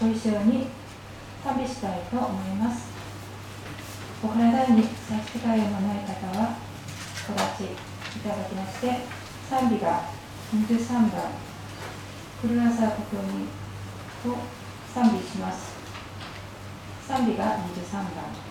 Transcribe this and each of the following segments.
ご一緒に旅したいと思います。お体に差し支えのない方は、お立ちいただきまして、賛美が23番、狂サー国民を賛美します。賛美が23番。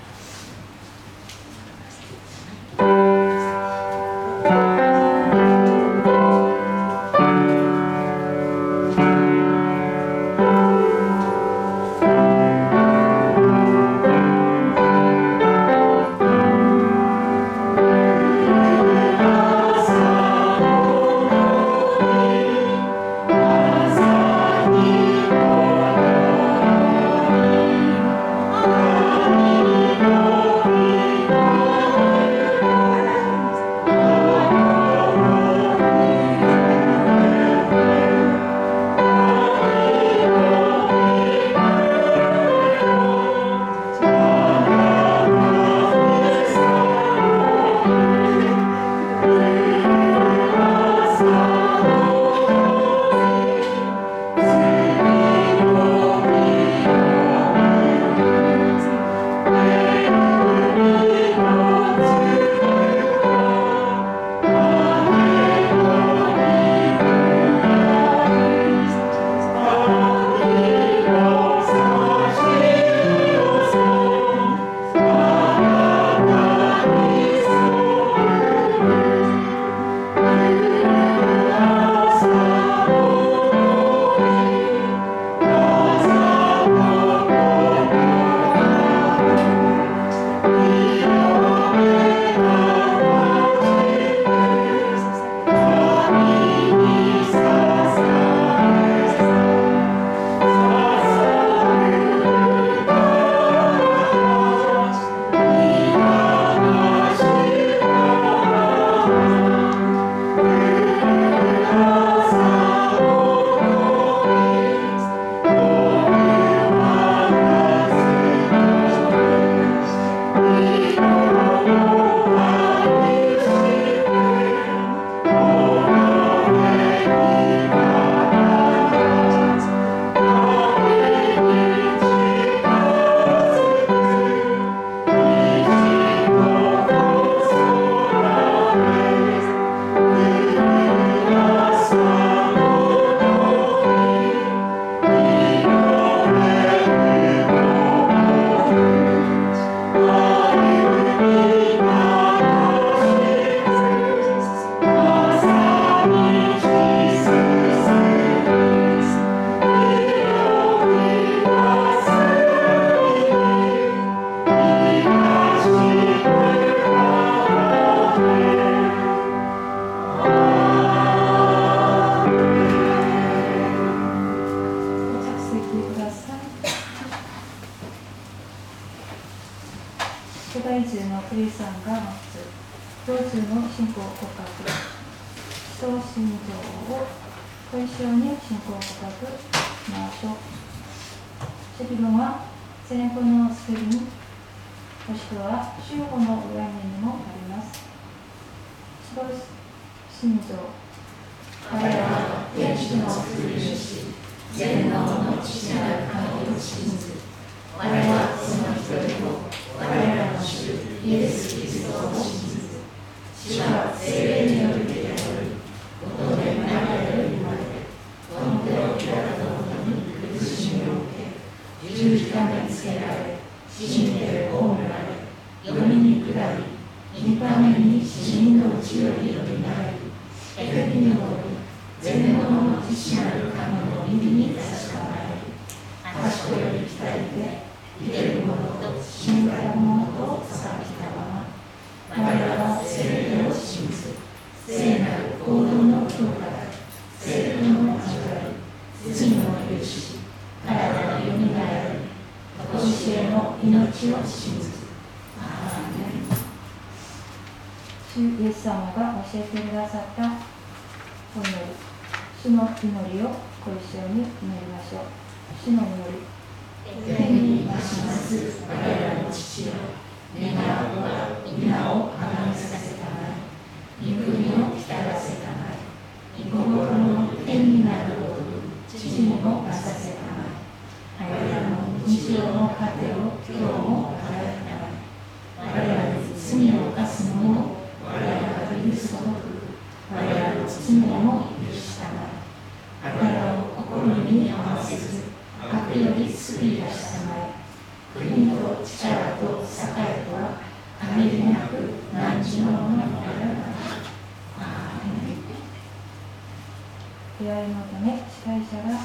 出会いのため司会者が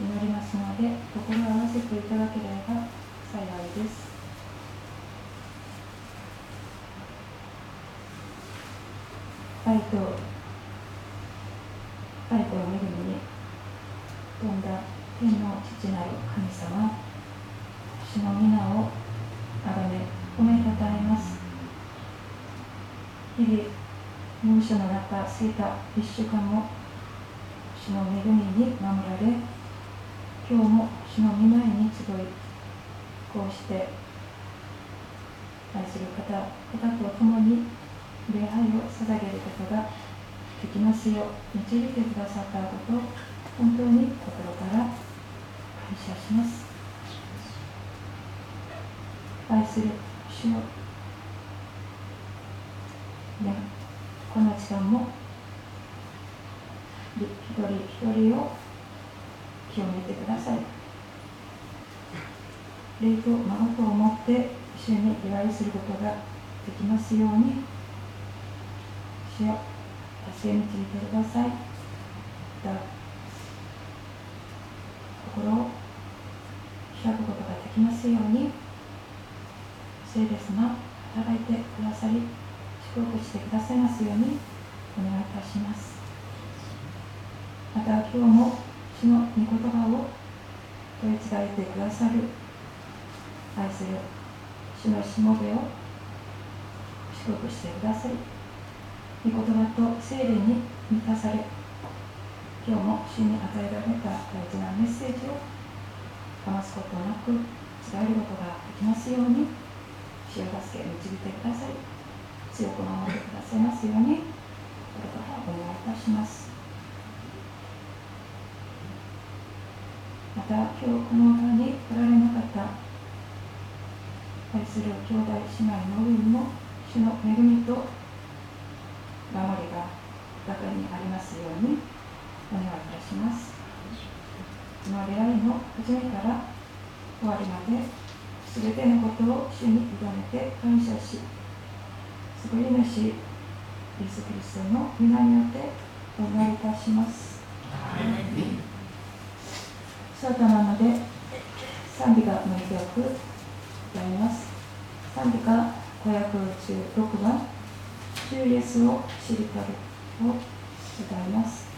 祈りますので心を合わせていただければ幸いです。愛と愛と恵みに富んだ天の父なる神様主の皆をあがめ褒めたたえます。日々猛暑の中過ぎた一週間も主の恵みに守られ今日も主の御前に集いこうして愛する方方と共に礼拝を捧げることができますよう導いてくださったことを本当に心から感謝します。愛する主よねこの時間も人一人を清めてください。霊と孫とを持って主に祝いすることができますように主よ助け導いてください。また心を開くことができますように聖霊様働いてくださり祝福してくださいますようにお願いいたします。また今日も主の御言葉を問い伝えてくださる愛する主のしもべを祝福してくださり御言葉と聖霊に満たされ今日も主に与えられた大事なメッセージを余すことなく伝えることができますように主を助け導いてください強く守ってくださいますようにこれからお願いいたしますまた今日この場に来られなかった。愛する兄弟姉妹の上にも主の恵みと守りが豊かにありますようにお願いいたします。この出会いの始めから終わりまで全てのことを主に委ねて感謝し救い主イエス・キリストの皆によってお願いいたします。そうだなので賛美歌の一曲歌います。賛美歌516番「主イエスを知りたる」を歌います。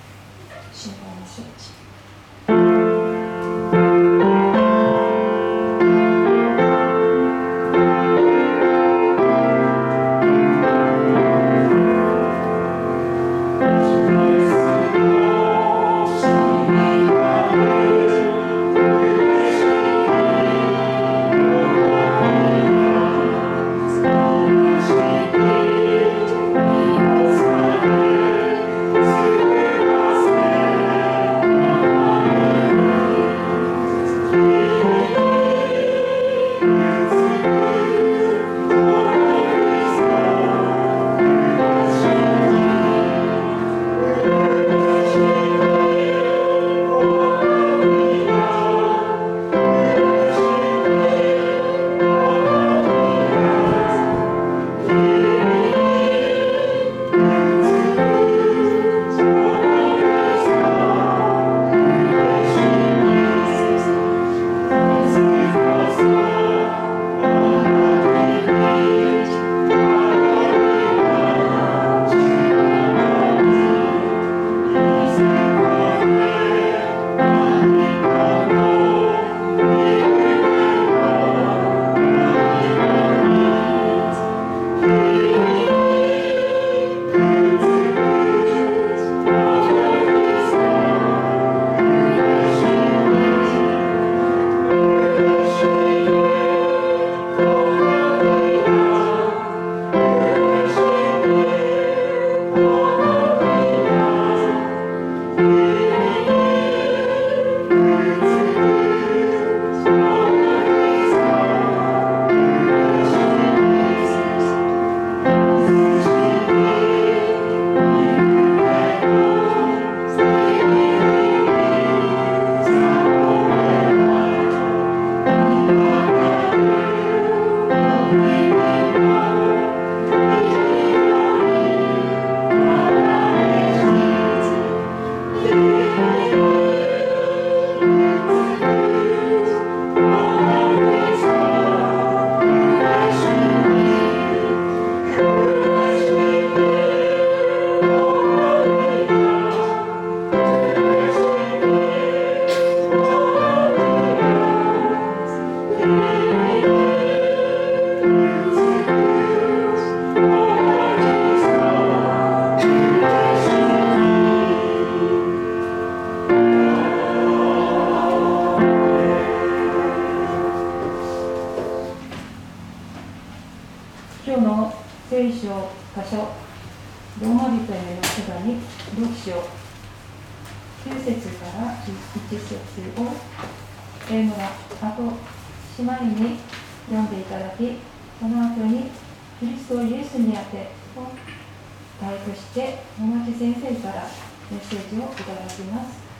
メッセージをいただきます。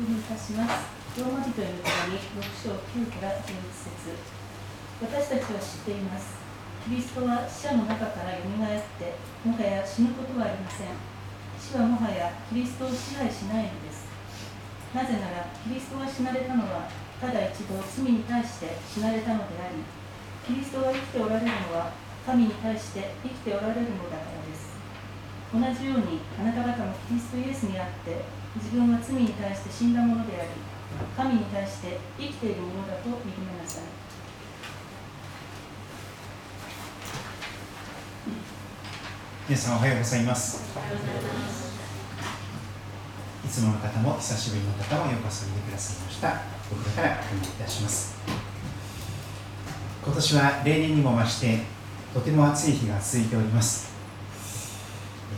いたします。ローマ人への手紙6章9から11節私たちは知っています。キリストは死者の中からよみがえって、もはや死ぬことはありません。死はもはやキリストを支配しないのです。なぜなら、キリストが死なれたのは、ただ一度罪に対して死なれたのであり、キリストが生きておられるのは、神に対して生きておられるのだからです。同じように、あなた方もキリストイエスにあって、自分は罪に対して死んだものであり神に対して生きているものだと認めなさい皆さんおはようございます。いつもの方も久しぶりの方もようこそ見てくださいました。僕から確認いたします。今年は例年にも増してとても暑い日が続いております。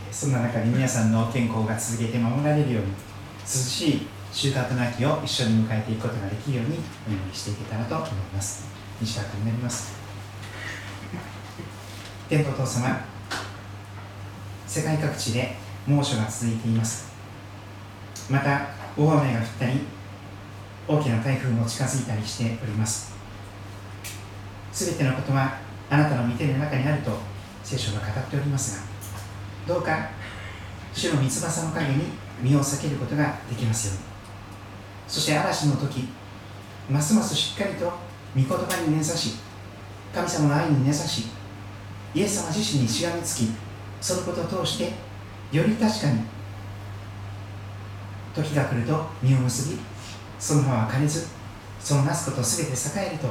そんな中に皆さんの健康が続けて守られるように涼しい収穫の秋を一緒に迎えていくことができるようにお祈りしていけたらと思います。西川君になります。天のお父様世界各地で猛暑が続いています。また大雨が降ったり大きな台風も近づいたりしております。すべてのことはあなたの見ての中にあると聖書が語っておりますがどうか主の三翼の陰に身を避けることができますように。そして嵐の時ますますしっかりと御言葉に根ざし神様の愛に根ざしイエス様自身にしがみつきそのことを通してより確かに時が来ると実を結びその葉は枯れずそのなすことすべて栄えると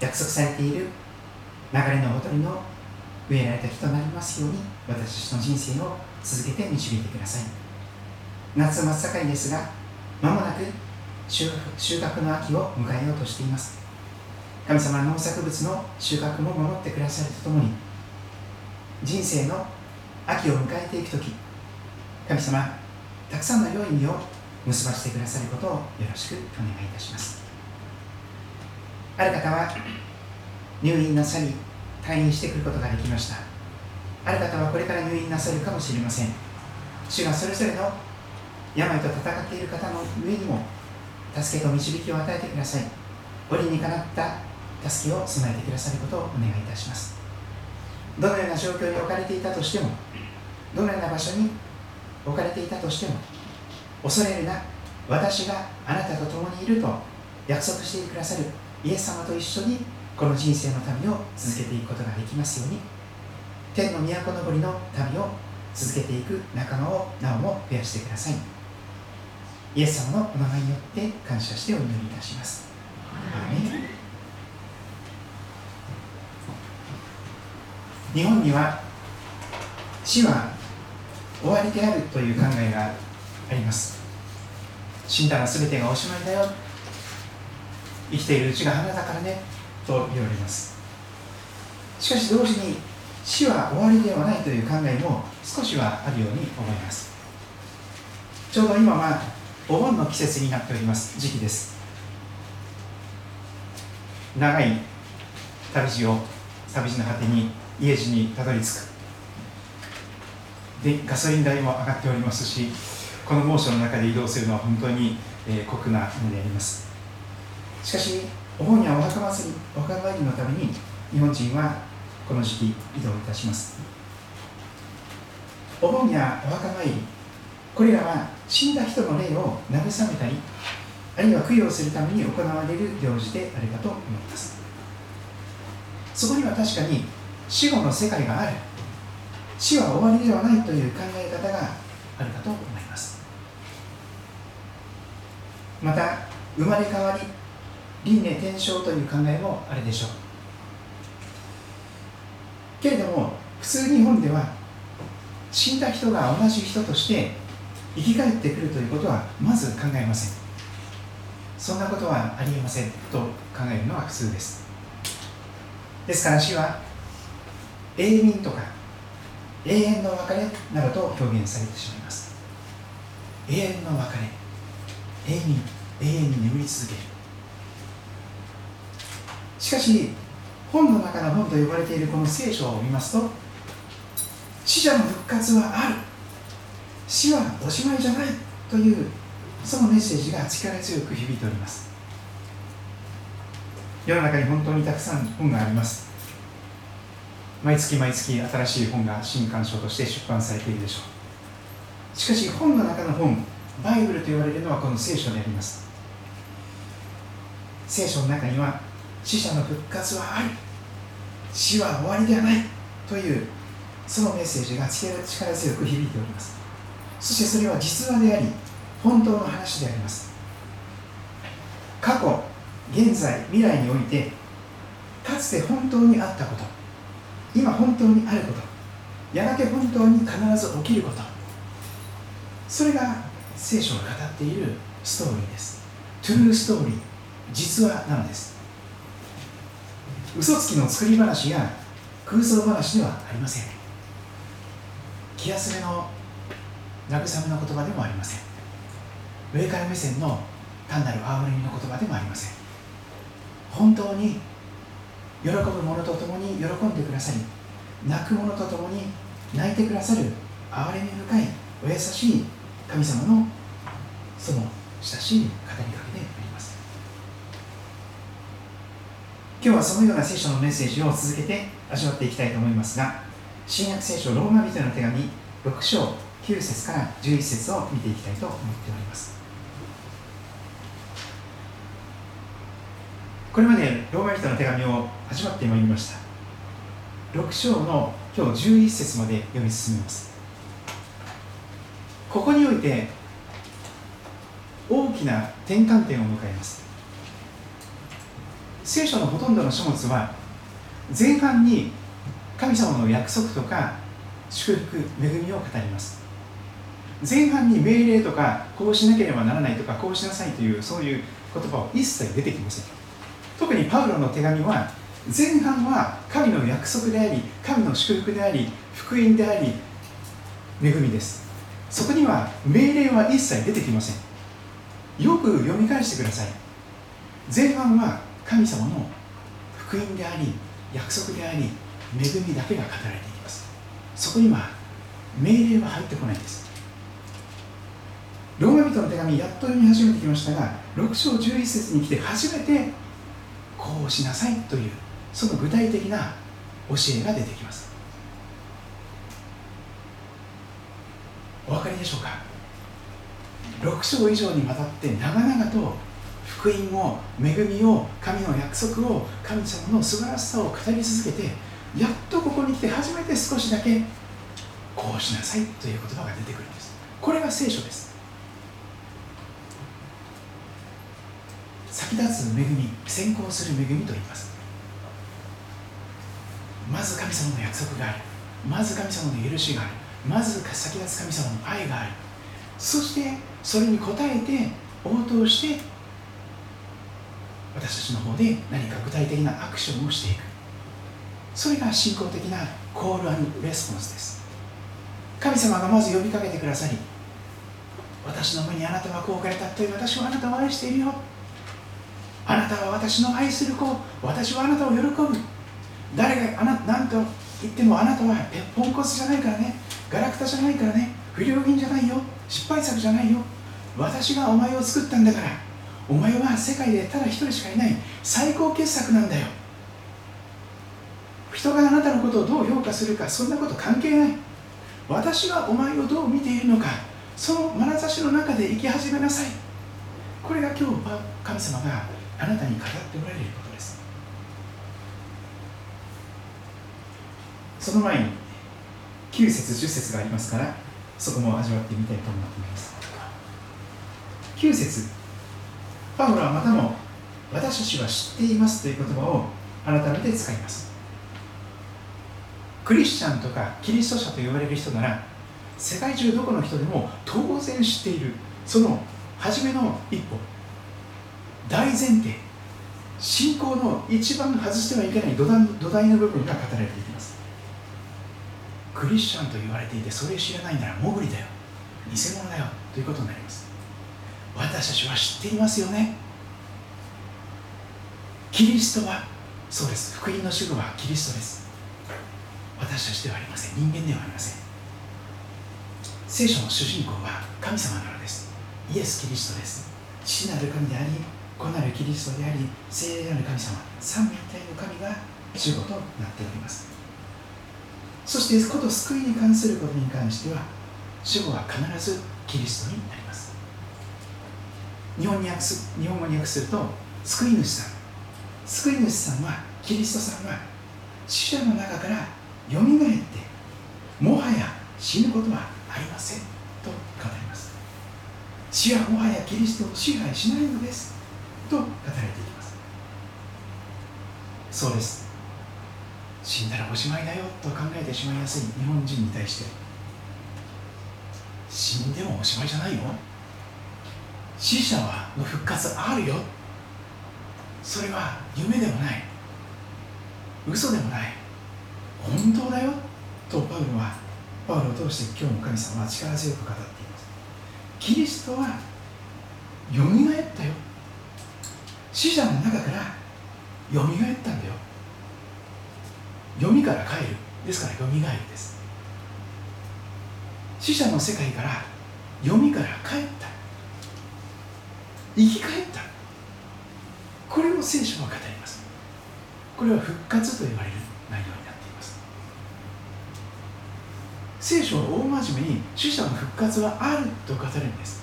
約束されている流れのほとりの植えられた木となりますように私たちの人生を続けて導いてください。夏真っ盛りですがまもなく収穫の秋を迎えようとしています。神様は農作物の収穫も守ってくださるとともに人生の秋を迎えていく時神様たくさんの良い実を結ばせてくださることをよろしくお願いいたします。ある方は入院なさり退院してくることができました。ある方はこれから入院なさるかもしれません。主がそれぞれの病と戦っている方の上にも助けと導きを与えてください。折にかなった助けを備えてくださることをお願いいたします。どのような状況に置かれていたとしてもどのような場所に置かれていたとしても恐れるな私があなたと共にいると約束してくださるイエス様と一緒にこの人生の旅を続けていくことができますように天の都のぼりの旅を続けていく仲間をなおも増やしてください。イエス様のお名前によって感謝してお祈りいたします。日本には死は終わりであるという考えがあります。死んだら全てがおしまいだよ。生きているうちが花だからね。と言われます。しかし同時に死は終わりではないという考えも少しはあるように思います。ちょうど今はお盆の季節になっております。時期です。長い旅路を旅路の果てに家路にたどり着く。でガソリン代も上がっておりますしこの猛暑の中で移動するのは本当に、えー、酷なものであります。しかしお盆やお墓祭りお墓参りのために日本人はこの時期移動いたします。お盆やお墓参りこれらは死んだ人の霊を慰めたりあるいは供養するために行われる行事であるかと思います。そこには確かに死後の世界がある。死は終わりではないという考え方があるかと思います。また生まれ変わり輪廻転生という考えもあるでしょう。けれども普通日本では死んだ人が同じ人として生き返ってくるということはまず考えません。そんなことはありえませんと考えるのは普通です。ですから死は永眠とか永遠の別れなどと表現されてしまいます。永遠の別れ永眠永遠に眠り続ける。しかし本の中の本と呼ばれているこの聖書を見ますと死者の復活はある。死はおしまいじゃない。というそのメッセージが力強く響いております。世の中に本当にたくさん本があります。毎月毎月新しい本が新刊書として出版されているでしょう。しかし本の中の本バイブルと言われるのはこの聖書であります。聖書の中には死者の復活はある死は終わりではないというそのメッセージが力強く響いております。そしてそれは実話であり本当の話であります。過去現在未来においてかつて本当にあったこと今本当にあること。やがて本当に必ず起きること。それが聖書が語っているストーリーです。トゥルーストーリー。実話なのです。嘘つきの作り話や空想話ではありません。気休めの慰めの言葉でもありません。上から目線の単なる憐れみの言葉でもありません。本当に喜ぶ者と共に喜んでくださり泣く者と共に泣いてくださる憐れみ深いお優しい神様のその親しい語りかけであります。今日はそのような聖書のメッセージを続けて味わっていきたいと思いますが新約聖書ローマ人の手紙6章9節から11節を見ていきたいと思っております。これまでローマ人の手紙を味わってまいりました。6章の今日11節まで読み進めます。ここにおいて大きな転換点を迎えます。聖書のほとんどの書物は前半に神様の約束とか祝福恵みを語ります。前半に命令とかこうしなければならないとかこうしなさいというそういう言葉は一切出てきません。特にパウロの手紙は前半は神の約束であり神の祝福であり福音であり恵みです。そこには命令は一切出てきません。よく読み返してください。前半は神様の福音であり約束であり恵みだけが語られています。そこには命令は入ってこないんです。ローマ人の手紙やっと読み始めてきましたが6章11節に来て初めてこうしなさいというその具体的な教えが出てきます。お分かりでしょうか？6章以上にわたって長々と福音を恵みを神の約束を神様の素晴らしさを語り続けてやっとここに来て初めて少しだけこうしなさいという言葉が出てくるんです。これが聖書です。先立つ恵み先行する恵みと言います。まず神様の約束がある。まず神様の許しがある。まず先立つ神様の愛がある。そしてそれに応えて応答して私たちの方で何か具体的なアクションをしていく。それが信仰的なコールレスポンスです。神様がまず呼びかけてくださり私の目にあなたはこう置かれたという私はあなたを愛しているよ。あなたは私の愛する子私はあなたを喜ぶ。誰があな何と言ってもあなたはポンコツじゃないからね。ガラクタじゃないからね。不良品じゃないよ。失敗作じゃないよ。私がお前を作ったんだから。お前は世界でただ一人しかいない。最高傑作なんだよ。人があなたのことをどう評価するかそんなこと関係ない。私がお前をどう見ているのかその眼差しの中で生き始めなさい。これが今日神様があなたに語っておられることです。その前に9節10節がありますからそこも味わってみたいと思っています。9節パウロはまたも私たちは知っていますという言葉を改めて使います。クリスチャンとかキリスト者と言われる人なら世界中どこの人でも当然知っているその初めの一歩。大前提信仰の一番外してはいけない土台土台の部分が語られていきます。クリスチャンと言われていてそれ知らないなら潜りだよ。偽物だよ。ということになります。私たちは知っていますよね。キリストはそうです。福音の主語はキリストです。私たちではありません。人間ではありません。聖書の主人公は神様なのです。イエス・キリストです。父なる神であり子なるキリストであり聖霊なる神様三位一体の神が主語となっております。そしてこと救いに関することに関しては主語は必ずキリストになります。日本に訳す日本語に訳すると救い主さん。救い主さんはキリストさんは死者の中からよみがえってもはや死ぬことはありませんと語ります。死はもはやキリストを支配しないのです。と語られていきます。そうです。死んだらおしまいだよと考えてしまいやすい日本人に対して。死んでもおしまいじゃないよ。死者はの復活あるよ。それは夢でもない。嘘でもない。本当だよ。とパウロはパウロを通して今日の神様は力強く語っています。キリストはよみがえったよ。死者の中からよみがえったんだよ。読みから帰る。ですからよみがえりです。死者の世界から読みから帰った。生き返った。これを聖書は語ります。これは復活と言われる内容になっています。聖書は大真面目に死者の復活はあると語るんです。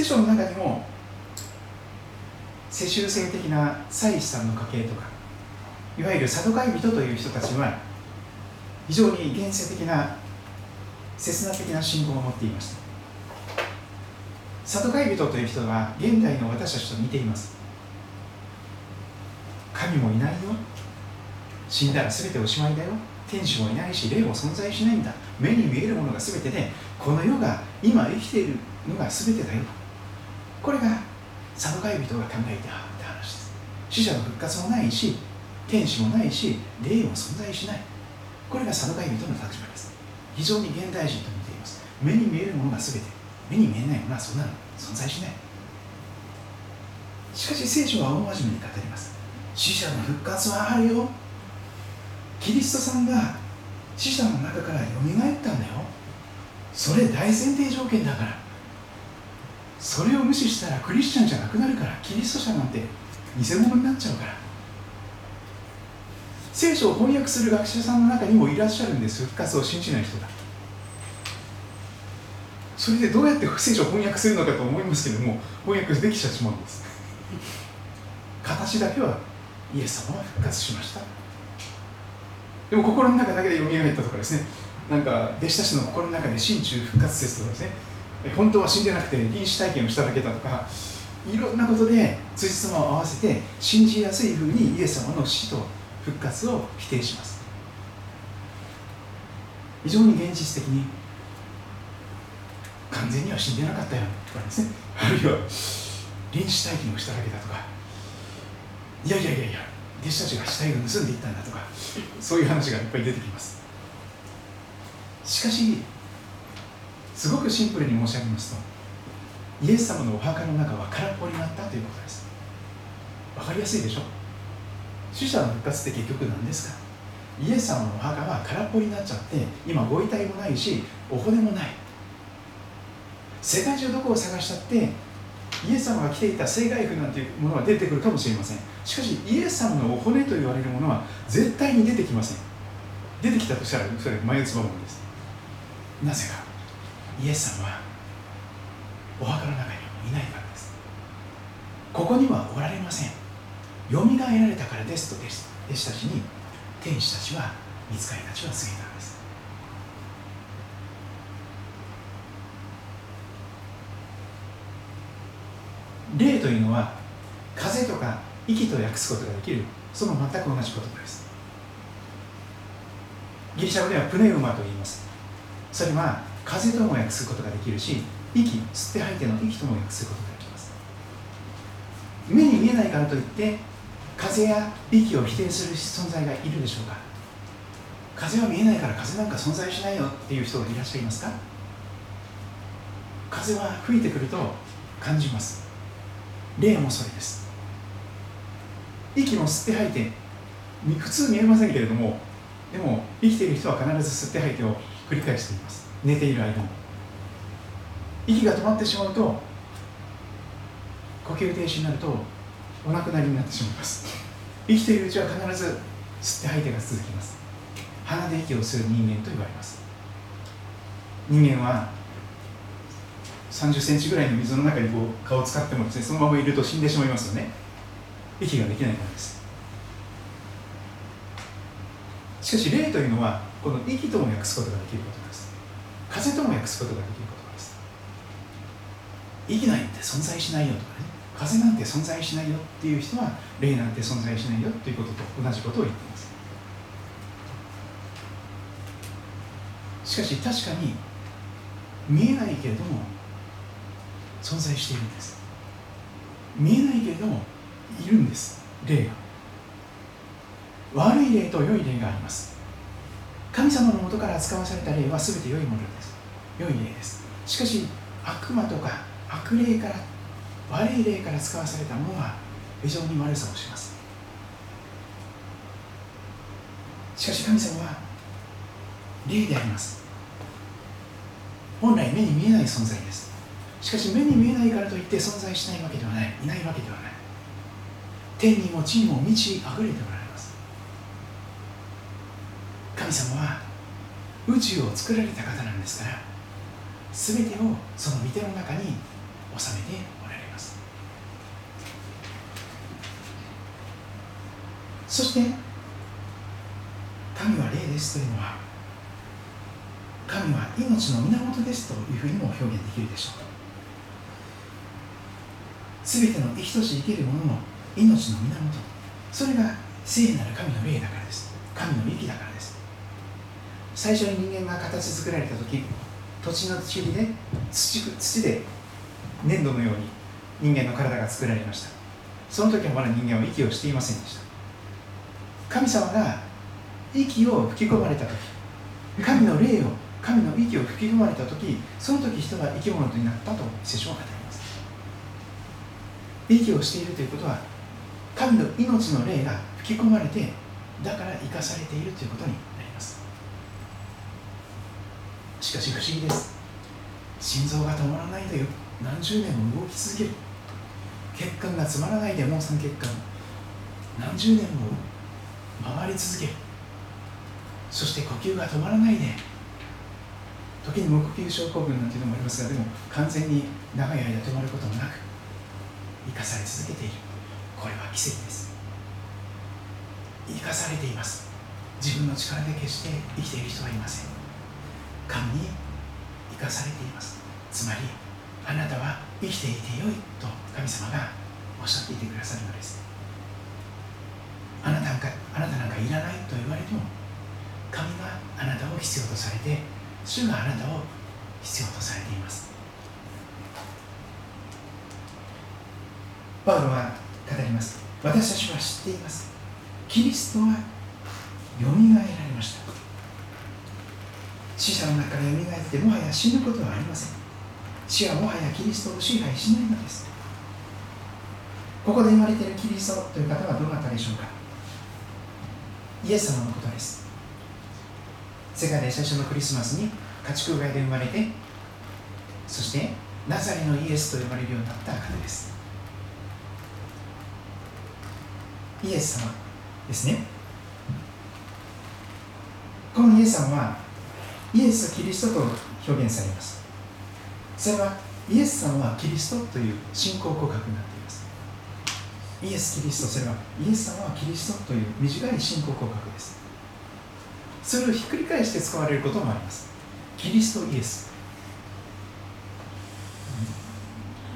聖書の中にも世襲制的な祭司さんの家系とかいわゆるサドカイ人という人たちは非常に現世的な切な的な信仰を持っていましたサドカイ人という人は現代の私たちと似ています。神もいないよ。死んだら全ておしまいだよ。天使もいないし霊も存在しないんだ。目に見えるものが全てでこの世が今生きているのが全てだよ。これがサドカイ人が考えてあって話です。死者の復活もないし天使もないし霊も存在しない。これがサドカイ人の立場です。非常に現代人と似ています。目に見えるものが全て目に見えないものはそんなの存在しない。しかし聖書は大真面目に語ります。死者の復活はあるよ。キリストさんが死者の中からよみがえったんだよ。それ大前提条件だから。それを無視したらクリスチャンじゃなくなるからキリスト者なんて偽物になっちゃうから。聖書を翻訳する学者さんの中にもいらっしゃるんです。復活を信じない人がそれでどうやって聖書を翻訳するのかと思いますけども翻訳できちゃしまうんです。形だけはイエス様は復活しました。でも心の中だけで読み上げたとかですね。なんか弟子たちの心の中で心中復活説とかですね。本当は死んでなくて臨死体験をしただけだとかいろんなことでつじつまを合わせて信じやすいふうにイエス様の死と復活を否定します。非常に現実的に完全には死んでなかったよとかですね。あるいは臨死体験をしただけだとかいやいやいやいや弟子たちが死体を盗んでいったんだとかそういう話がいっぱい出てきます。しかしすごくシンプルに申し上げますとイエス様のお墓の中は空っぽになったということです。わかりやすいでしょ？死者の復活って結局何ですか？イエス様のお墓は空っぽになっちゃって今ご遺体もないしお骨もない。世界中どこを探したってイエス様が着ていた生骸譜なんていうものは出てくるかもしれません。しかしイエス様のお骨と言われるものは絶対に出てきません。出てきたとしたらそれ眉唾もんです。なぜか。イエス様はお墓の中にはいないからです。ここにはおられません。よみがえられたからですと弟子たちに天使たちは見つかりたちは告げたんです。霊というのは風とか息と訳すことができるその全く同じ言葉です。ギリシャ語ではプネウマと言います。それは風とも訳すことができるし息吸って吐いての息とも訳すことができます。目に見えないからといって風や息を否定する存在がいるでしょうか？風は見えないから風なんか存在しないよっていう人がいらっしゃいますか？風は吹いてくると感じます。霊もそれです。息も吸って吐いて普通見えませんけれどもでも生きている人は必ず吸って吐いてを繰り返しています。寝ている間息が止まってしまうと呼吸停止になるとお亡くなりになってしまいます。生きているうちは必ず吸って吐いてが続きます。鼻で息をする人間と言われます。人間は30センチぐらいの水の中にこう顔を使ってもですねそのままいると死んでしまいますよね。息ができないからです。しかし霊というのはこの息とも訳すことができること。風とも訳すことができることです。息なんて存在しないよとかね。風なんて存在しないよっていう人は霊なんて存在しないよっていうことと同じことを言っています。しかし確かに見えないけれども存在しているんです。見えないけれどもいるんです。霊が。悪い霊と良い霊があります。神様のもとから扱わされた霊は全て良いものです。良い霊です。しかし悪魔とか悪霊から悪い霊から使わされたものは非常に悪さをします。しかし神様は霊であります。本来目に見えない存在です。しかし目に見えないからといって存在しないわけではない。いないわけではない。天にも地にも満ち溢れておられます神様は宇宙を作られた方なんですから全てをその御手の中に収めておられます。そして神は霊ですというのは神は命の源ですというふうにも表現できるでしょう。すべての生きとし生けるものの命の源。それが聖なる神の霊だからです。神の息だからです。最初に人間が形作られた時土地の土で土土で粘土のように人間の体が作られました。その時はまだ人間は息をしていませんでした。神様が息を吹き込まれた時神の霊を神の息を吹き込まれた時その時人は生き物になったと聖書は語ります。息をしているということは神の命の霊が吹き込まれてだから生かされているということにしかし不思議です。心臓が止まらないでよ。何十年も動き続ける。血管が詰まらないで毛酸血管。何十年も回り続ける。そして呼吸が止まらないで。時に無呼吸症候群なんていうのもありますがでも完全に長い間止まることもなく生かされ続けている。これは奇跡です。生かされています。自分の力で決して生きている人はいません。神に生かされています。つまりあなたは生きていてよいと神様がおっしゃっていてくださるのです。あなたなんかあなたなんかいらないと言われても神があなたを必要とされて主があなたを必要とされています。パウロは語ります。私たちは知っています。キリストはよみがえられました。死者の中からよみがえってもはや死ぬことはありません。死はもはやキリストを支配しないのです。ここで言われているキリストという方はどなたでしょうか？イエス様のことです。世界で最初のクリスマスに家畜街で生まれてそしてナザレのイエスと呼ばれるようになった方です。イエス様ですね。このイエス様はイエス・キリストと表現されます。それはイエス様はキリストという信仰告白になっています。イエス・キリストそれはイエス様はキリストという短い信仰告白です。それをひっくり返して使われることもあります。キリストイエス。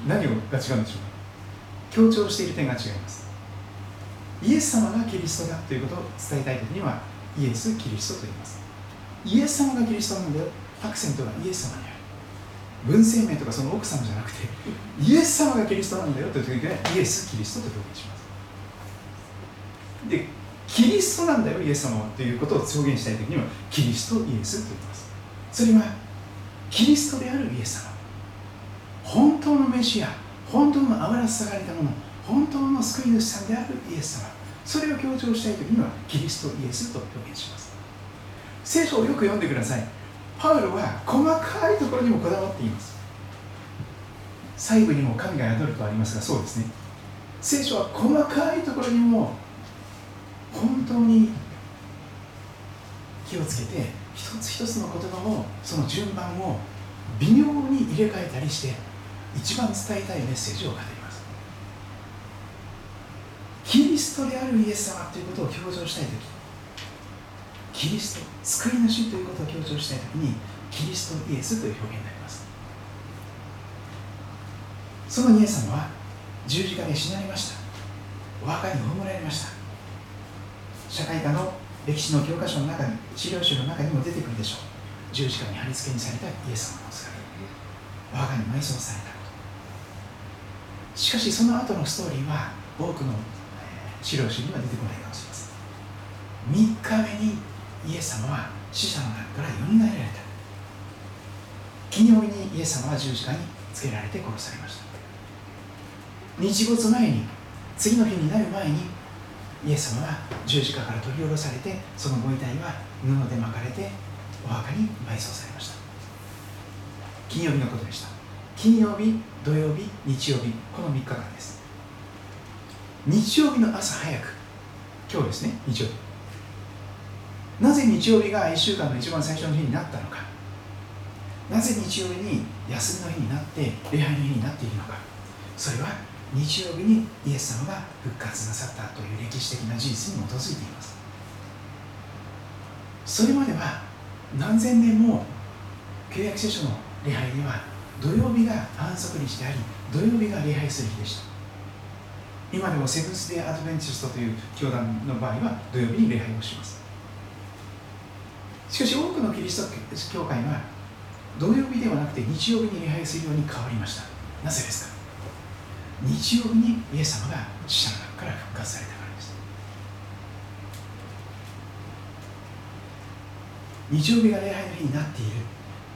何が違うんでしょうか？強調している点が違います。イエス様がキリストだということを伝えたい時にはイエス・キリストと言います。イエス様がキリストなのでアクセントがイエス様にある。文生名とかその奥様じゃなくて イエス様がキリストなんだよという時にはイエス・キリストと表現します。でキリストなんだよイエス様はということを表現したい時にはキリストイエスと言います。それはキリストであるイエス様。本当のメシア本当の油さがれたもの本当の救い主さんであるイエス様。それを強調したい時にはキリストイエスと表現します聖書をよく読んでください。パウロは細かいところにもこだわっています。細部にも神が宿るとありますがそうですね。聖書は細かいところにも本当に気をつけて一つ一つの言葉をその順番を微妙に入れ替えたりして一番伝えたいメッセージを語ります。キリストであるイエス様ということを強調したい時キリスト救い主ということを強調したいときにキリストイエスという表現になります。そのイエス様は十字架で死なれました。お墓に葬られました。社会科の歴史の教科書の中に資料集の中にも出てくるでしょう。十字架に貼り付けにされたイエス様の姿。お墓に埋葬されたこと。しかしその後のストーリーは多くの資料集には出てこないかもしれません。3日目にイエス様は死者の中からよみがえられた。金曜日にイエス様は十字架につけられて殺されました。日没前に次の日になる前にイエス様は十字架から取り下ろされてそのご遺体は布で巻かれてお墓に埋葬されました。金曜日のことでした。金曜日土曜日日曜日この3日間です。日曜日の朝早く今日ですね日曜日。なぜ日曜日が1週間の一番最初の日になったのか。なぜ日曜日に休みの日になって礼拝の日になっているのか。それは日曜日にイエス様が復活なさったという歴史的な事実に基づいています。それまでは何千年も契約聖書の礼拝では土曜日が安息日であり土曜日が礼拝する日でした。今でもセブンス・デー・アドベンチストという教団の場合は土曜日に礼拝をします。しかし多くのキリスト教会は土曜日ではなくて日曜日に礼拝するように変わりました。なぜですか？日曜日にイエス様が死者の中から復活されたからです。日曜日が礼拝の日になっている。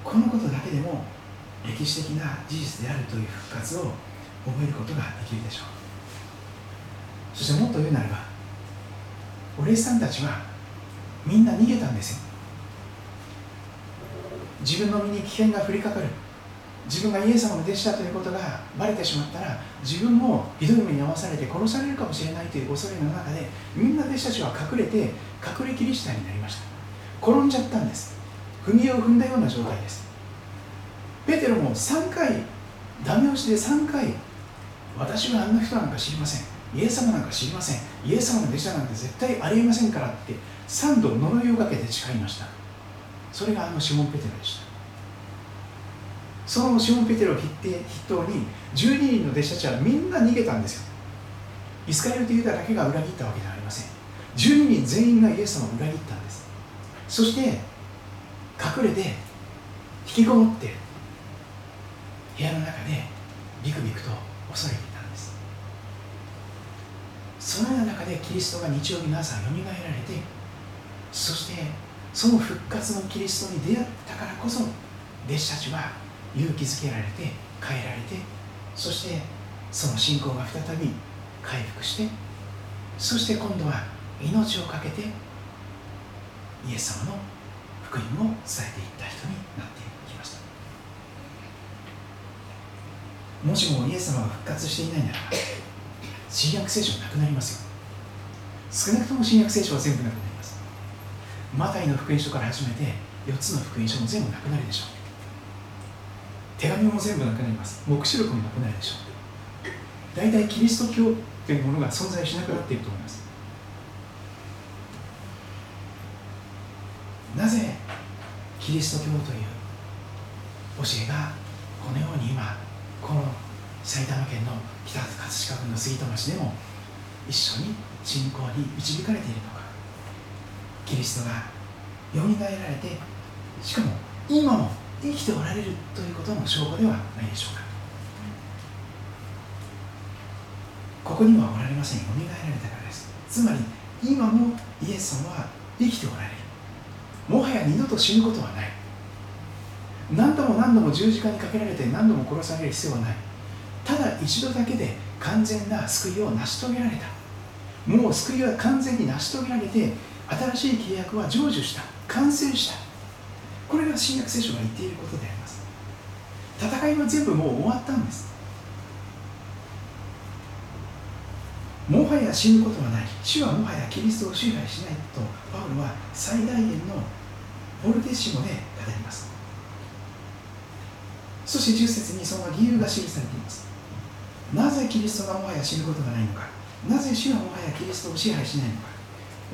このことだけでも歴史的な事実であるという復活を覚えることができるでしょう。そしてもっと言うならばお弟子さんたちはみんな逃げたんですよ。自分の身に危険が降りかかる。自分がイエス様の弟子だということがバレてしまったら自分もひどい目に遭わされて殺されるかもしれないという恐れの中でみんな弟子たちは隠れて隠れキリシタンになりました。転んじゃったんです。踏み絵を踏んだような状態です。ペテロも3回ダメ押しで3回私はあんな人なんか知りません。イエス様なんか知りません。イエス様の弟子なんて絶対ありえませんからって3度呪いをかけて誓いました。それがあのシモン・ペテロでした。そのシモン・ペテロを筆頭に12人の弟子たちはみんな逃げたんですよ。イスカリオテユダだけが裏切ったわけではありません。12人全員がイエス様を裏切ったんです。そして隠れて引きこもって部屋の中でビクビクと恐れていたんです。そのような中でキリストが日曜日の朝よみがえられてそしてその復活のキリストに出会ったからこそ弟子たちは勇気づけられて変えられてそしてその信仰が再び回復してそして今度は命を懸けてイエス様の福音を伝えていった人になっていきました。もしもイエス様が復活していないなら新約聖書はなくなりますよ。少なくとも新約聖書は全部なくなります。マタイの福音書から始めて4つの福音書も全部なくなるでしょう。手紙も全部なくなります。黙示録もなくなるでしょう。大体キリスト教というものが存在しなくなっていると思います。なぜキリスト教という教えがこのように今この埼玉県の北葛飾区の杉戸町でも一緒に信仰に導かれているのか。キリストがよみがえられてしかも今も生きておられるということの証拠ではないでしょうか。ここにはおられません。よみがえられたからです。つまり今もイエス様は生きておられる。もはや二度と死ぬことはない。何度も何度も十字架にかけられて何度も殺される必要はない。ただ一度だけで完全な救いを成し遂げられた。もう救いは完全に成し遂げられて新しい契約は成就した完成した。これが新約聖書が言っていることであります。戦いは全部もう終わったんです。もはや死ぬことはない。死はもはやキリストを支配しないとパウロは最大限のボルテッシモで語ります。そして10節にその理由が記されています。なぜキリストがもはや死ぬことがないのか。なぜ死はもはやキリストを支配しないのか。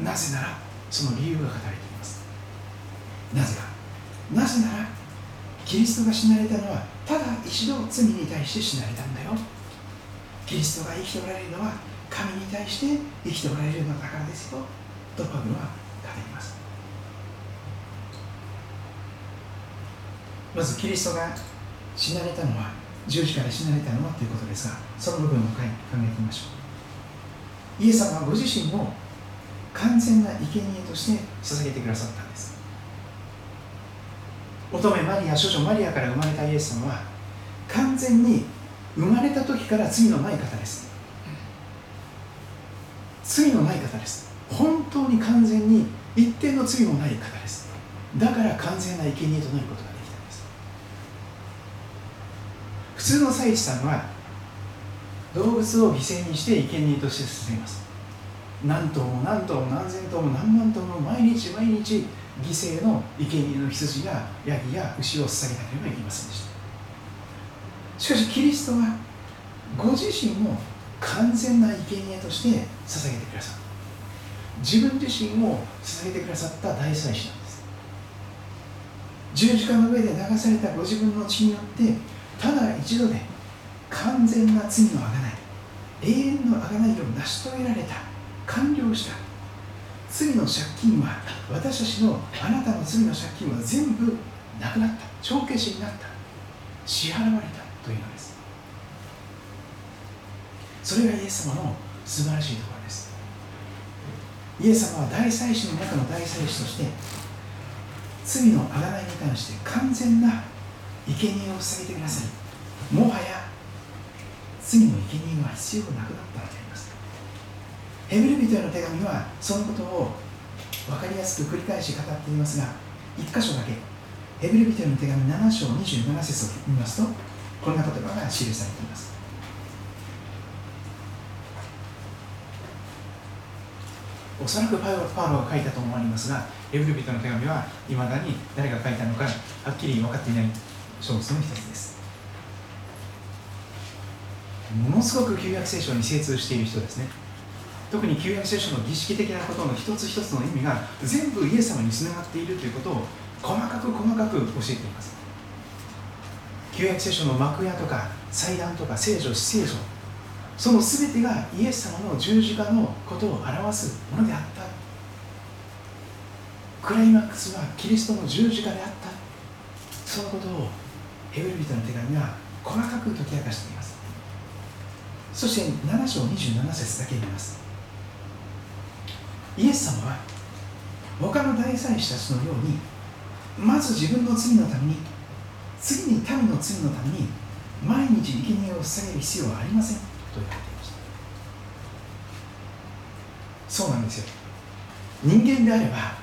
なぜならその理由が語られています。なぜか。なぜならキリストが死なれたのはただ一度罪に対して死なれたんだよ。キリストが生きておられるのは神に対して生きておられるのだからですよ。とパブロは語ります。まずキリストが死なれたのは十字架で死なれたのはということですがその部分を考えてみましょう。イエス様はご自身も完全な生贄として捧げてくださったんです。乙女マリア諸女マリアから生まれたイエス様は完全に生まれた時から罪のない方です。罪のない方です。本当に完全に一定の罪もない方です。だから完全な生贄となることができたんです。普通の祭司さんは動物を犠牲にして生贄として進めます。何頭も何頭も何千頭も何万頭も毎日毎日犠牲の生贄の羊がヤギや牛を捧げなければいけませんでした。しかしキリストはご自身も完全な生贄として捧げてくださった。自分自身を捧げてくださった大祭司なんです。十字架の上で流されたご自分の血によってただ一度で完全な罪のあがない永遠のあがないを成し遂げられた。完了した。罪の借金は私たちのあなたの罪の借金は全部なくなった。帳消しになった。支払われたというのです。それがイエス様の素晴らしいところです。イエス様は大祭司の中の大祭司として罪のあがないに関して完全な生贄を捧げてください。もはや罪の生贄は必要なくなったのでヘブル人への手紙はそのことを分かりやすく繰り返し語っていますが1箇所だけ。ヘブル人への手紙7章27節を見ますとこんな言葉が記されています。おそらくパウロパウロが書いたと思われますがエブル人の手紙はいまだに誰が書いたのかはっきり分かっていない書物の一つです。ものすごく旧約聖書に精通している人ですね。特に旧約聖書の儀式的なことの一つ一つの意味が全部イエス様につながっているということを細かく細かく教えています。旧約聖書の幕屋とか祭壇とか聖書聖書。その全てがイエス様の十字架のことを表すものであった。クライマックスはキリストの十字架であった。そのことをヘブル人の手紙は細かく解き明かしています。そして7章27節だけ見ます。イエス様は他の大祭司たちのようにまず自分の罪のために次に民の罪のために毎日生贄を捧げる必要はありません。と言われていましたそうなんですよ。人間であれば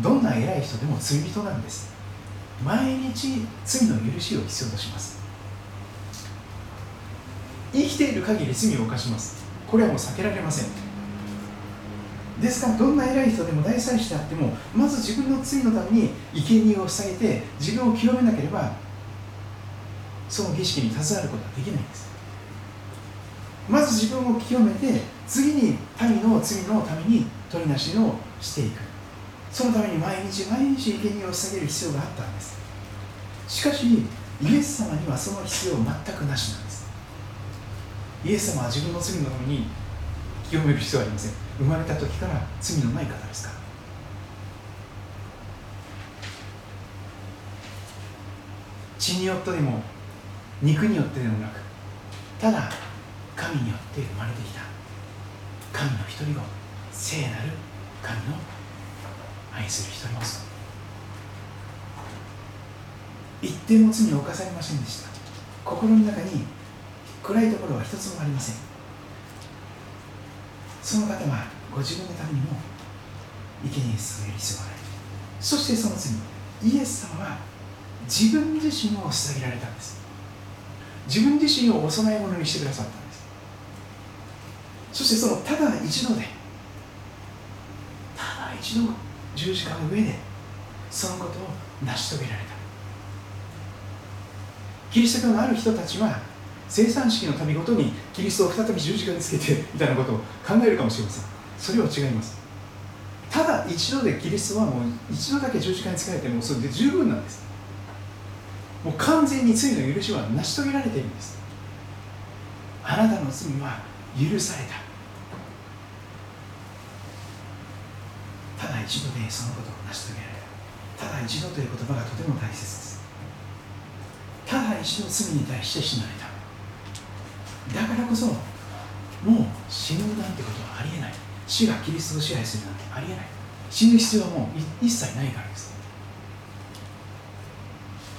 どんな偉い人でも罪人なんです。毎日罪の許しを必要とします。生きている限り罪を犯します。これはもう避けられません。ですからどんな偉い人でも大祭司であってもまず自分の罪のために生贄を捧げて自分を清めなければその儀式に携わることはできないんです。まず自分を清めて次に民の罪のために取りなしをしていく。そのために毎日毎日生贄を捧げる必要があったんです。しかしイエス様にはその必要全くなしなんです。イエス様は自分の罪のために清める必要はありません。生まれた時から罪のない方ですから。血によってでも肉によってでもなくただ神によって生まれてきた。神の一人子聖なる神の愛する一人子一点も罪を犯されませんでした。心の中に暗いところは一つもありません。その方はご自分のためにも生贄に捧げる必要がないそしてその次イエス様は自分自身を捧げられたんです。自分自身をお供え物にしてくださったんです。そしてそのただ一度でただ一度十字架の上でそのことを成し遂げられた。キリスト教のある人たちは生産式の度ごとにキリストを再び十字架につけてみたいなことを考えるかもしれません。それは違います。ただ一度でキリストはもう一度だけ十字架につけられてもそれで十分なんです。もう完全に罪の許しは成し遂げられているんです。あなたの罪は許された。ただ一度でそのことを成し遂げられたただ一度という言葉がとても大切です。ただ一度罪に対して死なれた。だからこそもう死ぬなんてことはありえない。死がキリストを支配するなんてありえない。死ぬ必要はもう一切ないからです。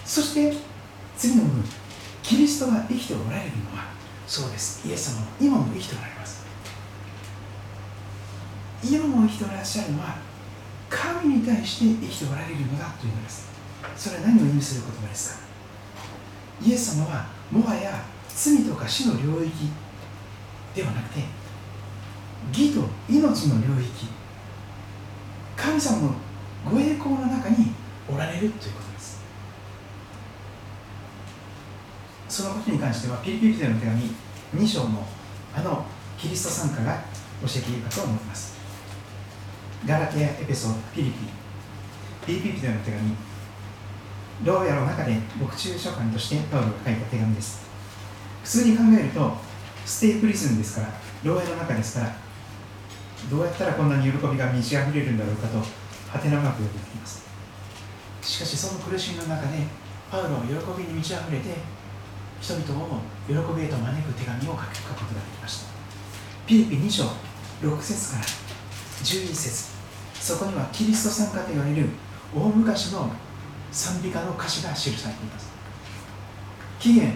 そして次の部分。キリストが生きておられるのはそうです。イエス様も今も生きておられます。今も生きておらっしゃるのは神に対して生きておられるのだというのです。それは何を意味する言葉ですか？イエス様はもはや罪とか死の領域ではなくて義と命の領域。神様のご栄光の中におられるということです。そのことに関してはピリピリテの手紙2章のあのキリスト参加が教えているかと思います。ガラテヤエペソピリピピリピリテの手紙。牢屋の中で牧中書簡としてパウロが書いた手紙です。普通に考えるとステイプリズンですから牢屋の中ですからどうやったらこんなに喜びが満ち溢れるんだろうかとハテナマークが出てきます。しかしその苦しみの中でパウロは喜びに満ち溢れて人々を喜びへと招く手紙を書くことができました。ピリピ2章6節から11節そこにはキリスト参加と言われる大昔の賛美歌の歌詞が記されています。紀元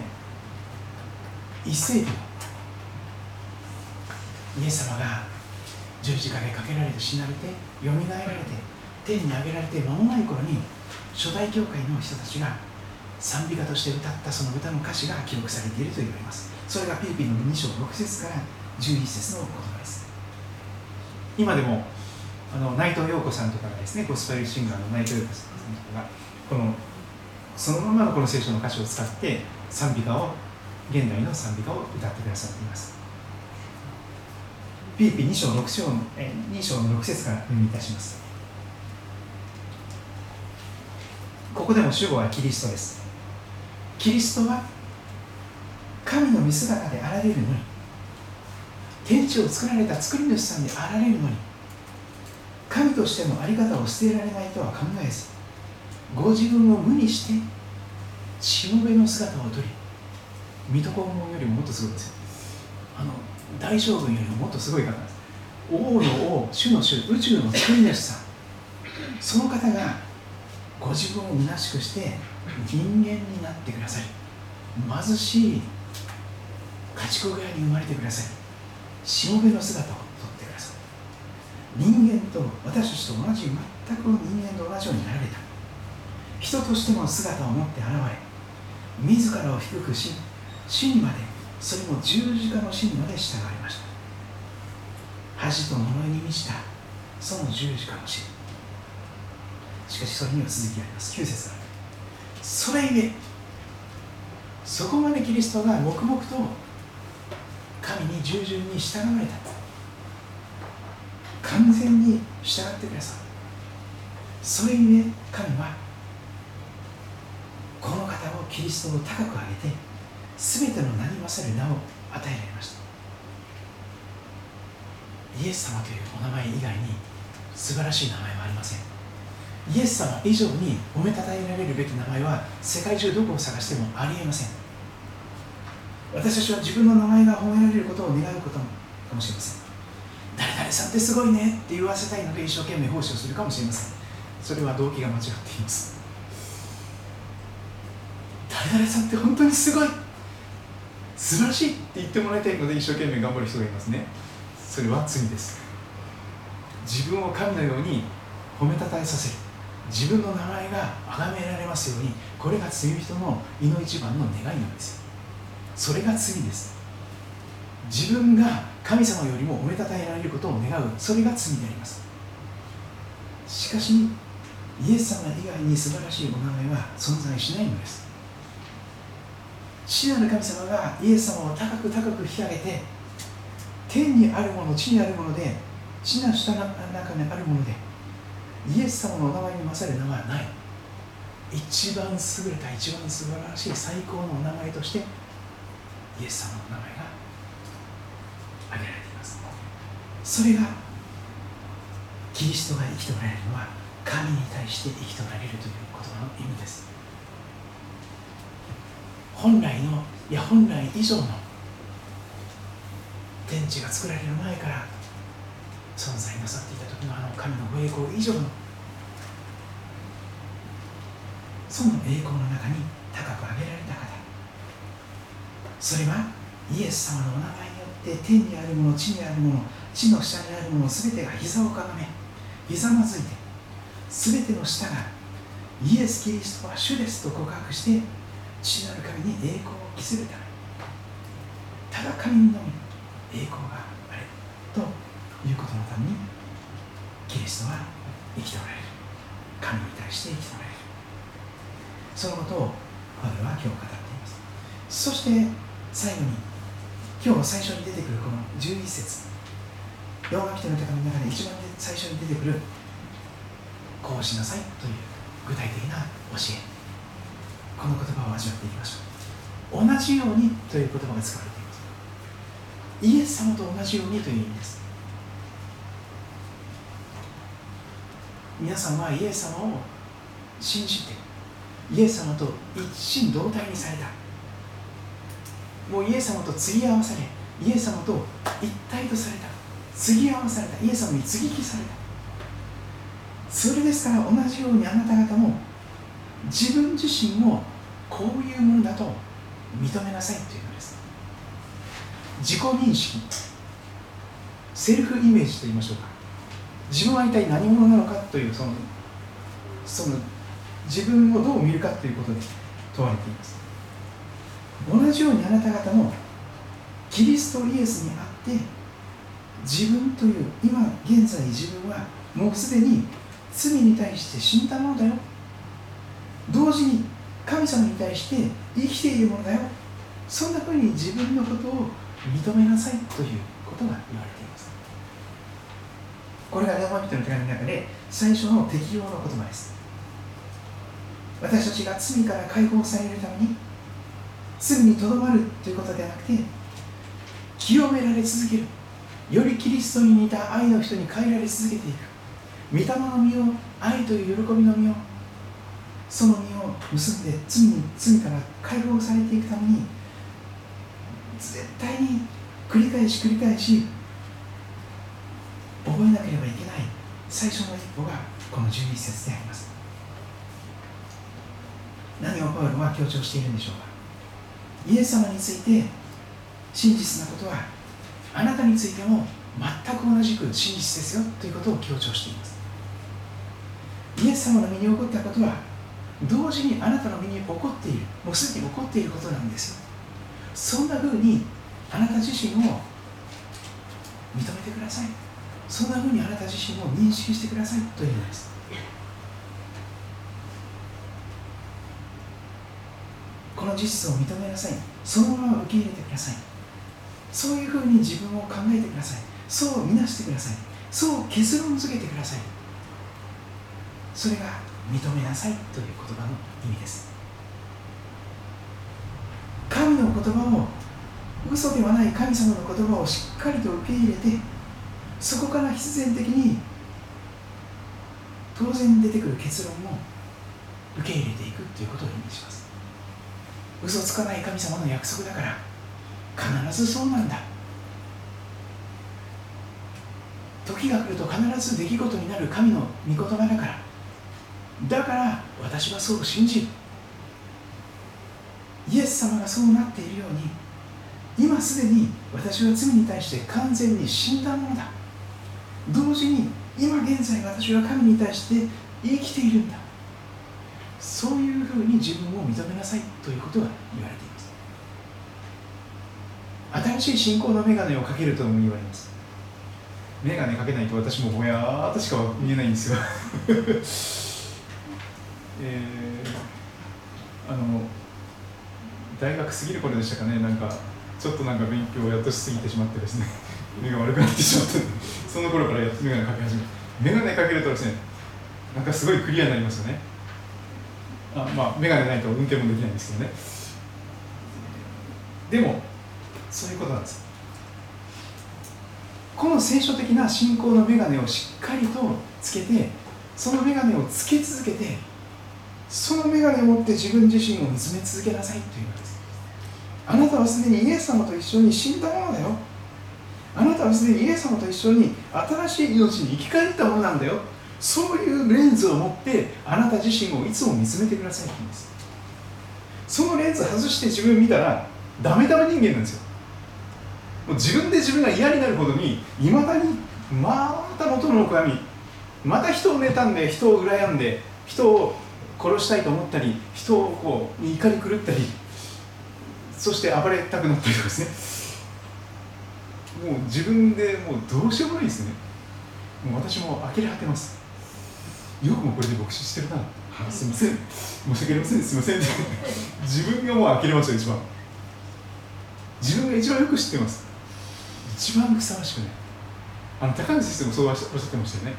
1世紀のイエス様が十字架でかけられて死なれてよみがえられて天に上げられて間もない頃に初代教会の人たちが賛美歌として歌ったその歌の歌詞が記録されていると言われます。それがピリピンの2章6節から11節の言葉です今でもあの内藤陽子さんとかがですねゴスペルシンガーの内藤陽子さんとかがこのそのままのこの聖書の歌詞を使って賛美歌を現代の賛美歌を歌ってくださっています。ピリピー2章6章え2章の6節から読みいたします。ここでも主語はキリストです。キリストは神の見姿であられるのに天地を作られた作り主さんであられるのに神としての在り方を捨てられないとは考えずご自分を無にしてしもべの姿をとり水戸黄門よりももっとすごいですよ。あの大将軍よりももっとすごい方です。王の王主の主宇宙の作り主さん。その方がご自分を虚しくして人間になってください貧しい家畜小屋に生まれてくださいしもべの姿をとってください人間と私たちと同じ全く人間と同じようになられた。人としての姿を持って現れ自らを低くし死にまでそれも十字架の死にまで従われました。恥と呪いに満ちたその十字架の死。しかしそれには続きがあります。9節ある。それゆえそこまでキリストが黙々と神に従順に従われた完全に従ってくださいそれゆえ神はこの方をキリストを高く上げて全ての名に勝る名を与えられました。イエス様というお名前以外に素晴らしい名前はありません。イエス様以上に褒めたたえられるべき名前は世界中どこを探してもありえません。私たちは自分の名前が褒められることを願うこともかもしれません。誰々さんってすごいねって言わせたいので一生懸命奉仕をするかもしれません。それは動機が間違っています。誰々さんって本当にすごい。素晴らしいって言ってもらいたいので一生懸命頑張る人がいますね。それは罪です。自分を神のように褒めたたえさせる。自分の名前が崇められますようにこれが罪人の胃の一番の願いなんです。それが罪です。自分が神様よりも褒めたたえられることを願う。それが罪であります。しかしイエス様以外に素晴らしいお名前は存在しないのです。父なる神様がイエス様を高く高く引き上げて天にあるもの地にあるもので地の下の中にあるものでイエス様のお名前に勝る名前はない。一番優れた一番素晴らしい最高のお名前としてイエス様の名前が挙げられています。それがキリストが生きておられるのは神に対して生きておられるという言葉の意味です。本来のいや本来以上の天地が作られる前から存在なさっていた時のあの神の栄光以上のその栄光の中に高く上げられた方。それはイエス様のお名前によって天にあるもの地にあるもの地の下にあるもの全てが膝をかがめひざまずいて全ての下がイエス・キリストは主ですと告白して父なる神に栄光を期するためただ神のみ栄光があれということのためにキリストは生きておられる神に対して生きておられる。そのことをパウは今日語っています。そして最後に今日最初に出てくるこの11節ヨーマ人の手紙の中で一番最初に出てくるこうしなさいという具体的な教え。この言葉を味わっていきましょう。同じようにという言葉が使われています。イエス様と同じようにという意味です。皆さんはイエス様を信じてイエス様と一心同体にされた。もうイエス様と継ぎ合わされイエス様と一体とされた。継ぎ合わされた。イエス様に接ぎ木された。それですから同じようにあなた方も自分自身をこういうものだと認めなさいというのです。自己認識。セルフイメージと言いましょうか。自分は一体何者なのかというそのその自分をどう見るかということで問われています。同じようにあなた方もキリストイエスにあって自分という今現在自分はもうすでに罪に対して死んだものだよ。同時に神様に対して生きているものだよ。そんなふうに自分のことを認めなさいということが言われています。これがローマ人の手紙の中で最初の適用の言葉です。私たちが罪から解放されるために罪にとどまるということではなくて清められ続ける。よりキリストに似た愛の人に変えられ続けていく。御霊の実を愛という喜びの実をその実を結んで罪に罪から解放されていくために絶対に繰り返し繰り返し覚えなければいけない最初の一歩がこの12節であります。何をパウロは強調しているんでしょうか。イエス様について真実なことはあなたについても全く同じく真実ですよということを強調しています。イエス様の身に起こったことは同時にあなたの身に起こっているもうすでに起こっていることなんですよ。そんなふうにあなた自身を認めてください。そんなふうにあなた自身を認識してくださいというのです。この事実を認めなさい。そのまま受け入れてください。そういうふうに自分を考えてください。そう見なしてください。そう結論付けてください。それが認めなさいという言葉の意味です。神の言葉を嘘ではない神様の言葉をしっかりと受け入れてそこから必然的に当然出てくる結論も受け入れていくということを意味します。嘘つかない神様の約束だから必ずそうなんだ。時が来ると必ず出来事になる神の御言葉だからだから私はそう信じる。イエス様がそうなっているように今すでに私は罪に対して完全に死んだものだ。同時に今現在私は神に対して生きているんだ。そういうふうに自分を認めなさいということが言われています。新しい信仰の眼鏡をかけるとも言われます。眼鏡かけないと私もぼやーっとしか見えないんですよ。えー、あの大学過ぎる頃でしたかねなんかちょっとなんか勉強をやっとしすぎてしまってですね 目が悪くなってしまった その頃から眼鏡かけ始め眼鏡かけるとですねなんかすごいクリアになりますよね。あまあ眼鏡ないと運転もできないんですけどね。でもそういうことなんです。この聖書的な信仰の眼鏡をしっかりとつけてその眼鏡をつけ続けてその眼鏡を持って自分自身を見つめ続けなさいというのです。あなたはすでにイエス様と一緒に死んだものだよ。あなたはすでにイエス様と一緒に新しい命に生き返ったものなんだよ。そういうレンズを持ってあなた自身をいつも見つめてくださいって言うんです。そのレンズ外して自分見たらダメダメ人間なんですよ。もう自分で自分が嫌になるほどにいまだにまた元の悔やみまた人を妬んで人を羨んで人を殺したいと思ったり人をこう怒り狂ったりそして暴れたくなったりとかですね。もう自分でもうどうしようもないですね。もう私も呆れ果てます。よくもこれで牧師してるな。すいません。申し訳ありません。すいません。自分がもう呆れました一番。自分が一番よく知ってます。一番ふさわしくない。あの高橋先生もそうおっしゃってましたよね。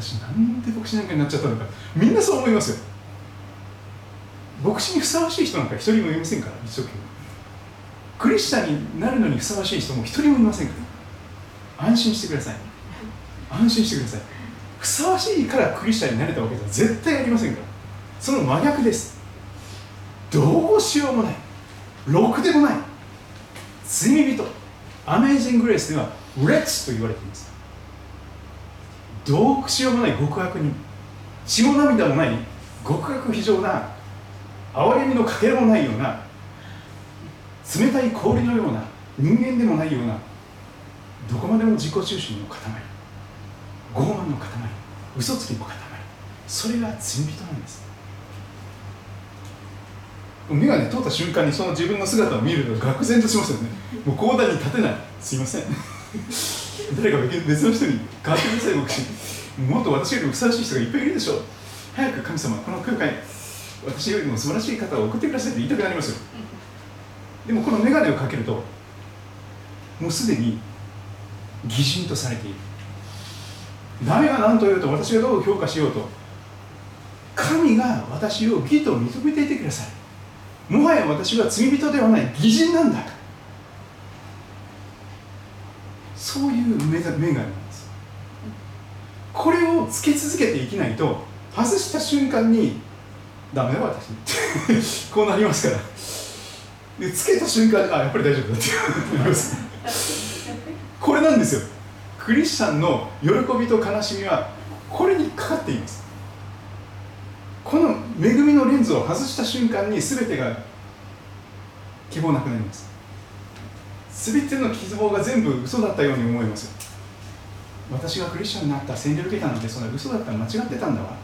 私なんで牧師なんかになっちゃったのか。みんなそう思いますよ。牧師にふさわしい人なんか一人もいませんから一生懸命。クリスチャンになるのにふさわしい人も一人もいませんから。安心してください。安心してください。ふさわしいからクリスチャンになれたわけでは絶対ありませんから。その真逆です。どうしようもない。ろくでもない。罪人。アメージング・グレースではレッツと言われています。どうしようもない極悪人血も涙もない極悪非常な憐れみのかけらもないような冷たい氷のような人間でもないようなどこまでも自己中心の塊傲慢の塊嘘つきの塊それが罪人なんです。眼鏡通った瞬間にその自分の姿を見ると愕然としますよね。もう講談に立てない。すいません。誰か別の人に変わってください牧師もっと私よりもふさわしい人がいっぱいいるでしょう。早く神様この空間に私よりも素晴らしい方を送ってくださいと言いたくなりますよ。でもこの眼鏡をかけるともうすでに擬人とされている。誰が何と言うと私がどう評価しようと神が私を義と認めていてくださいもはや私は罪人ではない義人なんだ。そういう眼鏡なんです。これをつけ続けていきないと外した瞬間にダメだ私。こうなりますから。でつけた瞬間あやっぱり大丈夫だって。なりますこれなんですよ。クリスチャンの喜びと悲しみはこれにかかっています。この恵みのレンズを外した瞬間に全てが希望なくなります。全ての希望が全部嘘だったように思います私がクリスチャンになった洗礼を受けたなんてそんな嘘だったら間違ってたんだわ。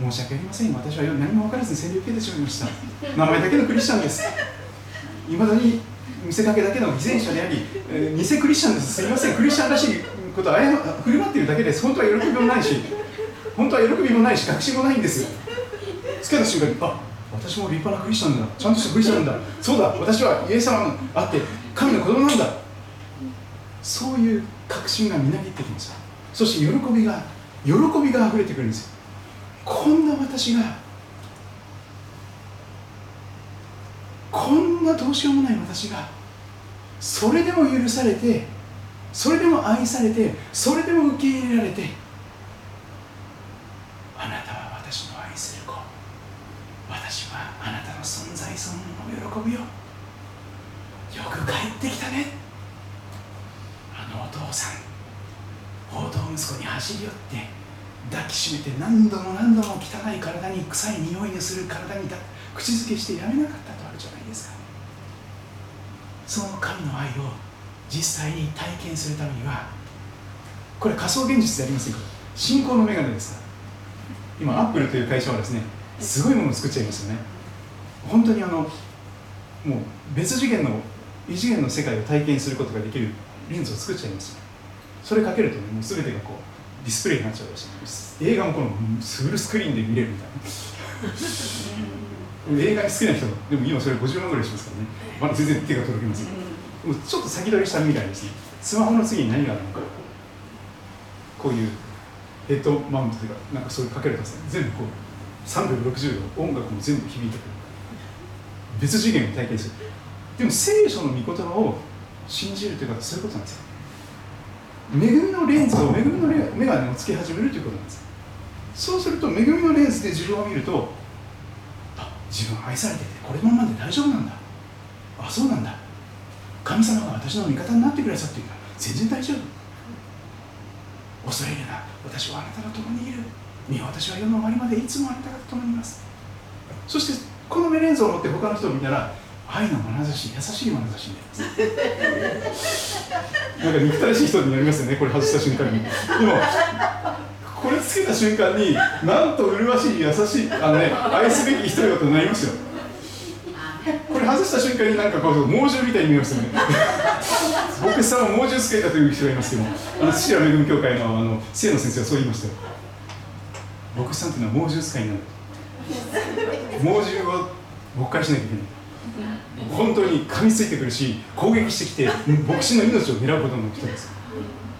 申し訳ありません私は何も分からずに洗礼を受けてしまいました。名前だけのクリスチャンです。いまだに見せかけだけの偽善者であり、えー、偽クリスチャンです。すいません。クリスチャンらしいことを振る舞っているだけです。本当は喜びもないし本当は喜びもないし確信もないんです。つけた瞬間にあ私も立派なクリスチャンだ。ちゃんとしたクリスチャンだ。そうだ私はイエス様のあって神の子供なんだ。そういう確信がみなぎってきますよそして喜びが喜びが溢れてくるんですよ。こんな私がこんなどうしようもない私がそれでも許されてそれでも愛されてそれでも受け入れられてあなたは私の愛する子。私はあなたの存在そのものの喜びよよく帰ってきたね。あのお父さん宝刀息子に走り寄って抱きしめて何度も何度も汚い体に臭い匂いのする体にだ口づけしてやめなかったとあるじゃないですか。その神の愛を実際に体験するためにはこれ仮想現実でありませんか？信仰の眼鏡です今アップルという会社はですねすごいものを作っちゃいますよね。本当にあのもう別次元の異次元の世界を体験することができるレンズを作っちゃいます。それかけるとねもう全てがこうディスプレイになっちゃうらしい映画もこのフルスクリーンで見れるみたいな。映画に好きな人でも今それ50万ぐらいしますからね。まだ全然手が届きません。でもちょっと先取りした未来ですね。スマホの次に何があるのか。こういうヘッドマウントというかなんかそういうかけるとですね全部こう360度音楽も全部響いてくる。別次元を体験するでも聖書の御言葉を信じるということはそういうことなんですよ。恵みのレンズを恵みの眼鏡をつけ始めるということなんですそうすると恵みのレンズで自分を見るとあ自分愛されててこれままで大丈夫なんだ。あそうなんだ。神様が私の味方になってくださっているから全然大丈夫。恐れるな。私はあなたが共にいる。見私は世の終わりまでいつもあなたが共にいます。そしてこの目レンズを持って他の人を見たら愛の眼差し優しい眼差しになりますなんか憎たらしい人になりますよねこれ外した瞬間に。でもこれつけた瞬間になんと麗しい優しいあのね愛すべき人よとなりますよ。これ外した瞬間になんかこう猛獣みたいに見えますよね。僕さんは猛獣つけたという人がいますけどあの土屋恵協会のあの清野先生はそう言いましたよ。牧師さんというのは猛獣使いになる。猛獣を牧会しなきゃいけない。本当に噛みついてくるし攻撃してきて牧師の命を狙うことの人です。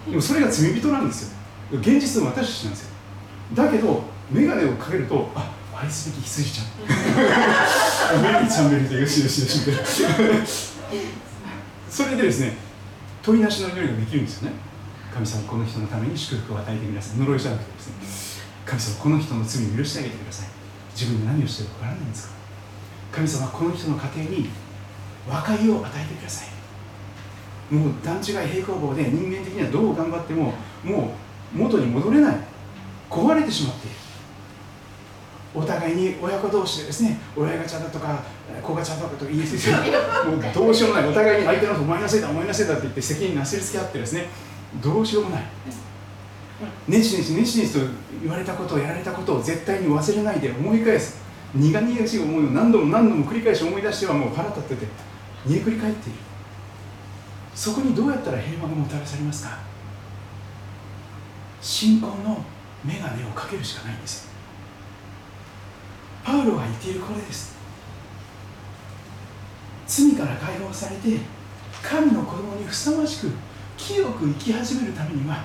でもそれが罪人なんですよ。現実の私たちなんですよ。だけど眼鏡をかけるとあ愛すべき羊ちゃん。メリーちゃんメリーでよしよしよしってそれでですね取りなしの祈りができるんですよね。神様この人のために祝福を与えてください。呪いじゃなくてですね。神様この人の罪を許してあげてください。自分で何をしてるかわからないんですか神様この人の家庭に和解を与えてください。もう段違い平行棒で人間的にはどう頑張ってももう元に戻れない。壊れてしまっている。お互いに親子同士でですね親ガチャだとか子ガチャだとか言いつつ もうどうしようもない。お互いに相手のことお前のせいだお前のせいだって言って責任なすりつけ合ってですねどうしようもない。ねちねちねちねちと言われたことをやられたことを絶対に忘れないで思い返す苦々しい思いを何度も何度も繰り返し思い出してはもう腹立ってて煮えくり返っている。そこにどうやったら平和がもたらされますか？信仰の眼鏡をかけるしかないんです。パウロが言っているこれです。罪から解放されて神の子供にふさわしく清く生き始めるためには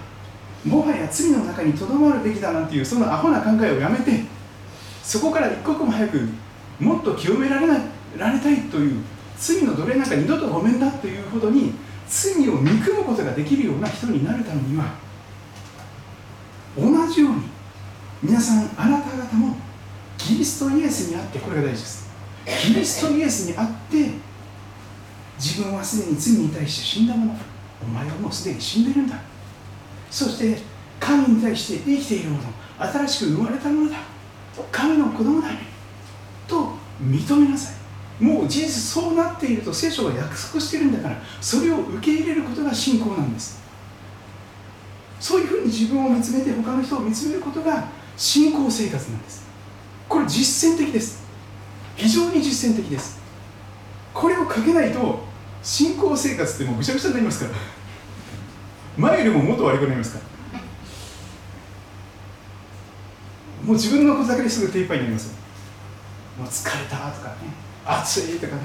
もはや罪の中にとどまるべきだなんていうそのアホな考えをやめてそこから一刻も早くもっと清められないられたいという罪の奴隷なんか二度とごめんだというほどに罪を憎むことができるような人になるためには同じように皆さんあなた方もキリストイエスにあってこれが大事です。キリストイエスにあって自分はすでに罪に対して死んだものお前はもうすでに死んでるんだ。そして神に対して生きているもの新しく生まれたものだ。神の子供だと認めなさい。もう事実そうなっていると聖書は約束してるんだからそれを受け入れることが信仰なんです。そういうふうに自分を見つめて他の人を見つめることが信仰生活なんです。これ実践的です。非常に実践的です。これをかけないと信仰生活ってもうぐちゃぐちゃになりますから。前よりももっと悪くなりますから。もう自分のことだけですぐ手いっぱいになりますもう疲れたとかね。暑いとかね。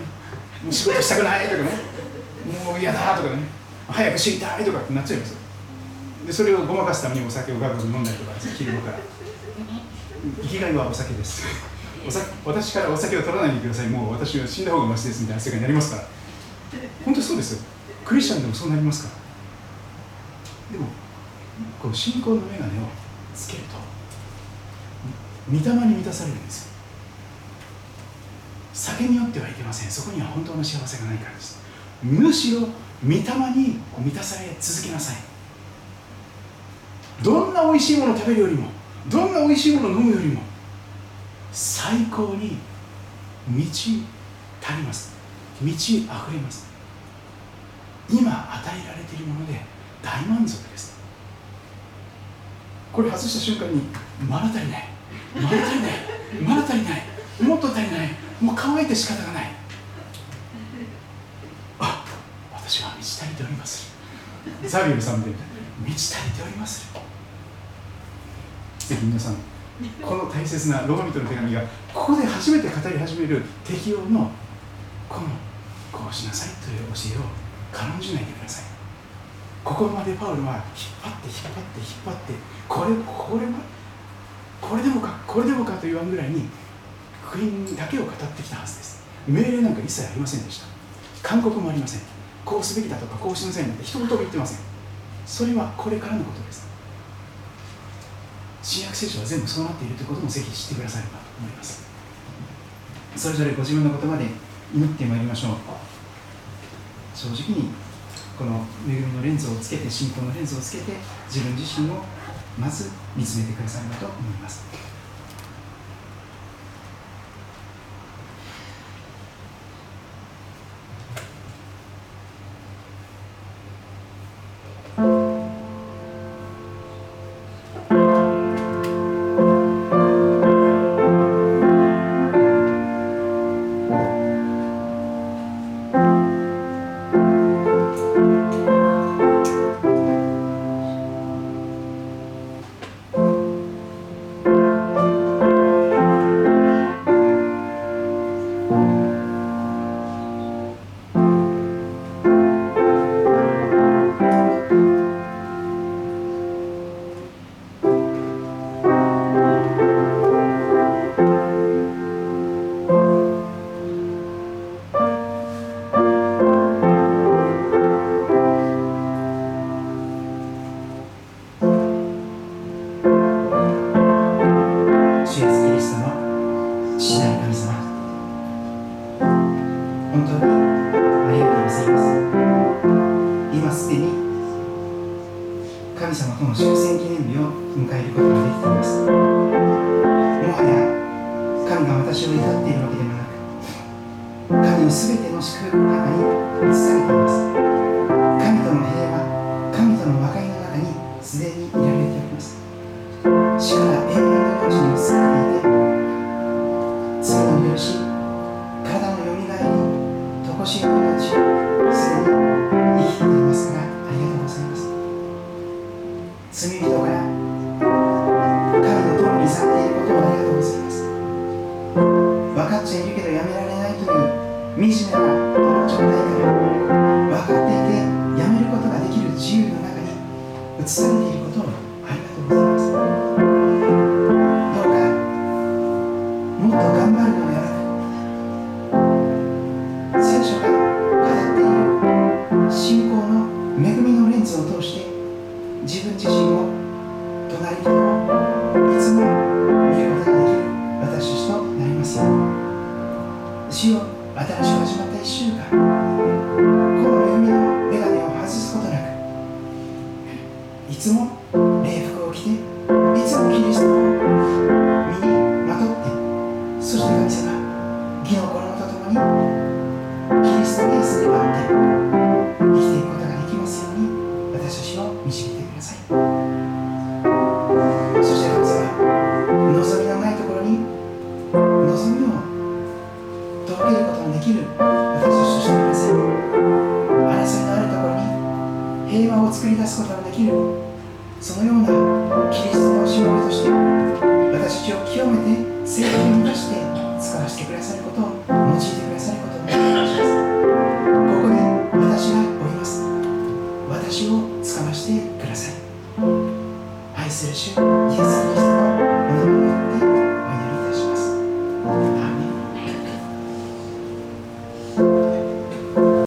もう仕事したくないとかね。もう嫌だとかね。早く死にたいとかってなっちゃいますでそれをごまかすためにお酒をガブガブ飲んだりとか昼間から。生きがいはお酒です。お酒私からお酒を取らないでください。もう私は死んだ方がマシですみたいな世界になりますから。本当そうですよ。クリスチャンでもそうなりますから。でもこの信仰の眼鏡をつけると。御霊に満たされるんです。酒によってはいけません。そこには本当の幸せがないからです。むしろ御霊に満たされ続けなさい。どんな美味しいものを食べるよりもどんな美味しいものを飲むよりも最高に満ち足ります。満ち溢れます。今与えられているもので大満足です。これ外した瞬間にまだ足りない。まだ足りない。まだ足りない。もっと足りない。もう乾いて仕方がない。あ私は満ち足りております。ザビエルさんで満ち足りております。ぜひ皆さんこの大切なローマ人の手紙がここで初めて語り始める適用のこのこうしなさいという教えを軽んじないでください。ここまでパウルは引っ張って引っ張って引っ張ってこれこれもこれでもかこれでもかと言わんぐらいに福音だけを語ってきたはずです。命令なんか一切ありませんでした。勧告もありません。こうすべきだとかこうしなさいなんて一言も言ってません。それはこれからのことです。新約聖書は全部そうなっているということもぜひ知ってくださればと思います。それぞれご自分の言葉で祈ってまいりましょう。正直にこの恵みのレンズをつけて信仰のレンズをつけて自分自身をまず見つめてくださればと思います。